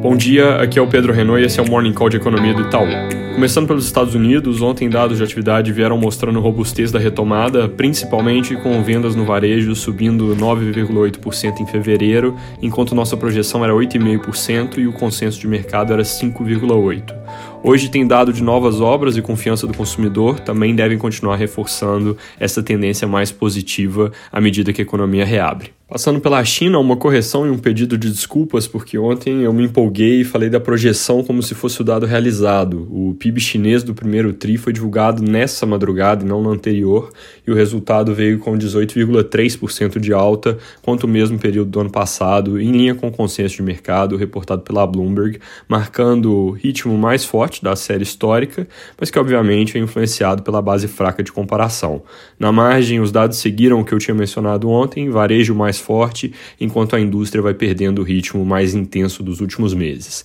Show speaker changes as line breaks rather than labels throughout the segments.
Bom dia, aqui é o Pedro Renault e esse é o Morning Call de Economia do Itaú. Começando pelos Estados Unidos, ontem dados de atividade vieram mostrando robustez da retomada, principalmente com vendas no varejo subindo 9,8% em fevereiro, enquanto nossa projeção era 8,5% e o consenso de mercado era 5,8%. Hoje tem dado de novas obras e confiança do consumidor também devem continuar reforçando essa tendência mais positiva à medida que a economia reabre. Passando pela China, uma correção e um pedido de desculpas, porque ontem eu me empolguei e falei da projeção como se fosse o dado realizado. O PIB chinês do primeiro TRI foi divulgado nessa madrugada e não na anterior, e o resultado veio com 18,3% de alta, quanto o mesmo período do ano passado, em linha com o consenso de mercado reportado pela Bloomberg, marcando o ritmo mais forte da série histórica, mas que obviamente é influenciado pela base fraca de comparação. Na margem, os dados seguiram o que eu tinha mencionado ontem, varejo mais forte, enquanto a indústria vai perdendo o ritmo mais intenso dos últimos meses.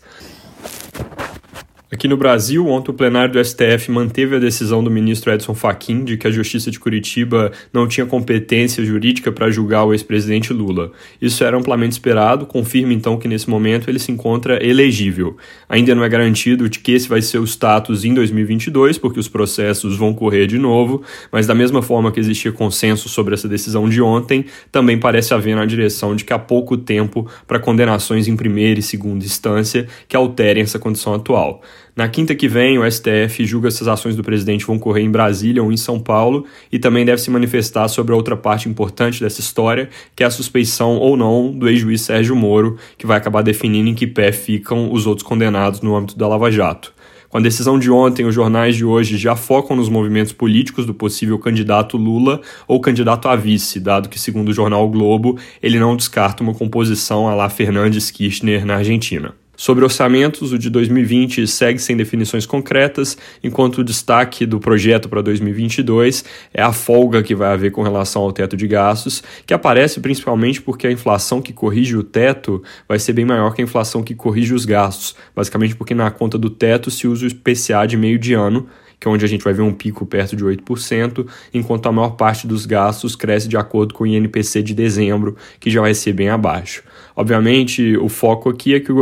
Aqui no Brasil, ontem o plenário do STF manteve a decisão do ministro Edson Fachin de que a Justiça de Curitiba não tinha competência jurídica para julgar o ex-presidente Lula. Isso era amplamente esperado, confirma então que nesse momento ele se encontra elegível. Ainda não é garantido de que esse vai ser o status em 2022, porque os processos vão correr de novo, mas da mesma forma que existia consenso sobre essa decisão de ontem, também parece haver na direção de que há pouco tempo para condenações em primeira e segunda instância que alterem essa condição atual. Na quinta que vem, o STF julga se as ações do presidente vão correr em Brasília ou em São Paulo e também deve se manifestar sobre a outra parte importante dessa história, que é a suspeição ou não do ex-juiz Sérgio Moro, que vai acabar definindo em que pé ficam os outros condenados no âmbito da Lava Jato. Com a decisão de ontem, os jornais de hoje já focam nos movimentos políticos do possível candidato Lula ou candidato a vice, dado que, segundo o jornal o Globo, ele não descarta uma composição a lá Fernandes Kirchner na Argentina. Sobre orçamentos, o de 2020 segue sem definições concretas, enquanto o destaque do projeto para 2022 é a folga que vai haver com relação ao teto de gastos, que aparece principalmente porque a inflação que corrige o teto vai ser bem maior que a inflação que corrige os gastos, basicamente porque na conta do teto se usa o IPCA de meio de ano, que é onde a gente vai ver um pico perto de 8%, enquanto a maior parte dos gastos cresce de acordo com o INPC de dezembro, que já vai ser bem abaixo. Obviamente, o foco aqui é que o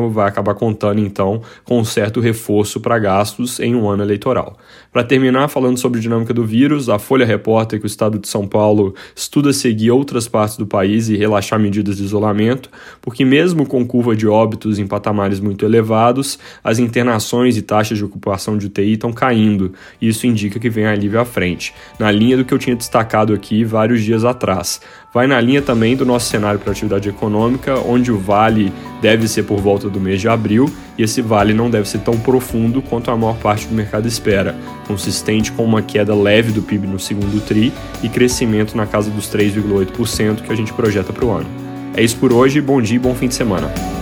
governo vai acabar contando, então, com um certo reforço para gastos em um ano eleitoral. Para terminar, falando sobre dinâmica do vírus, a Folha reporta que o estado de São Paulo estuda seguir outras partes do país e relaxar medidas de isolamento, porque, mesmo com curva de óbitos em patamares muito elevados, as internações e taxas de ocupação de UTI estão caindo, e isso indica que vem alívio à frente, na linha do que eu tinha destacado aqui vários dias atrás vai na linha também do nosso cenário para atividade econômica, onde o vale deve ser por volta do mês de abril e esse vale não deve ser tão profundo quanto a maior parte do mercado espera, consistente com uma queda leve do PIB no segundo TRI e crescimento na casa dos 3,8% que a gente projeta para o ano. É isso por hoje, bom dia e bom fim de semana.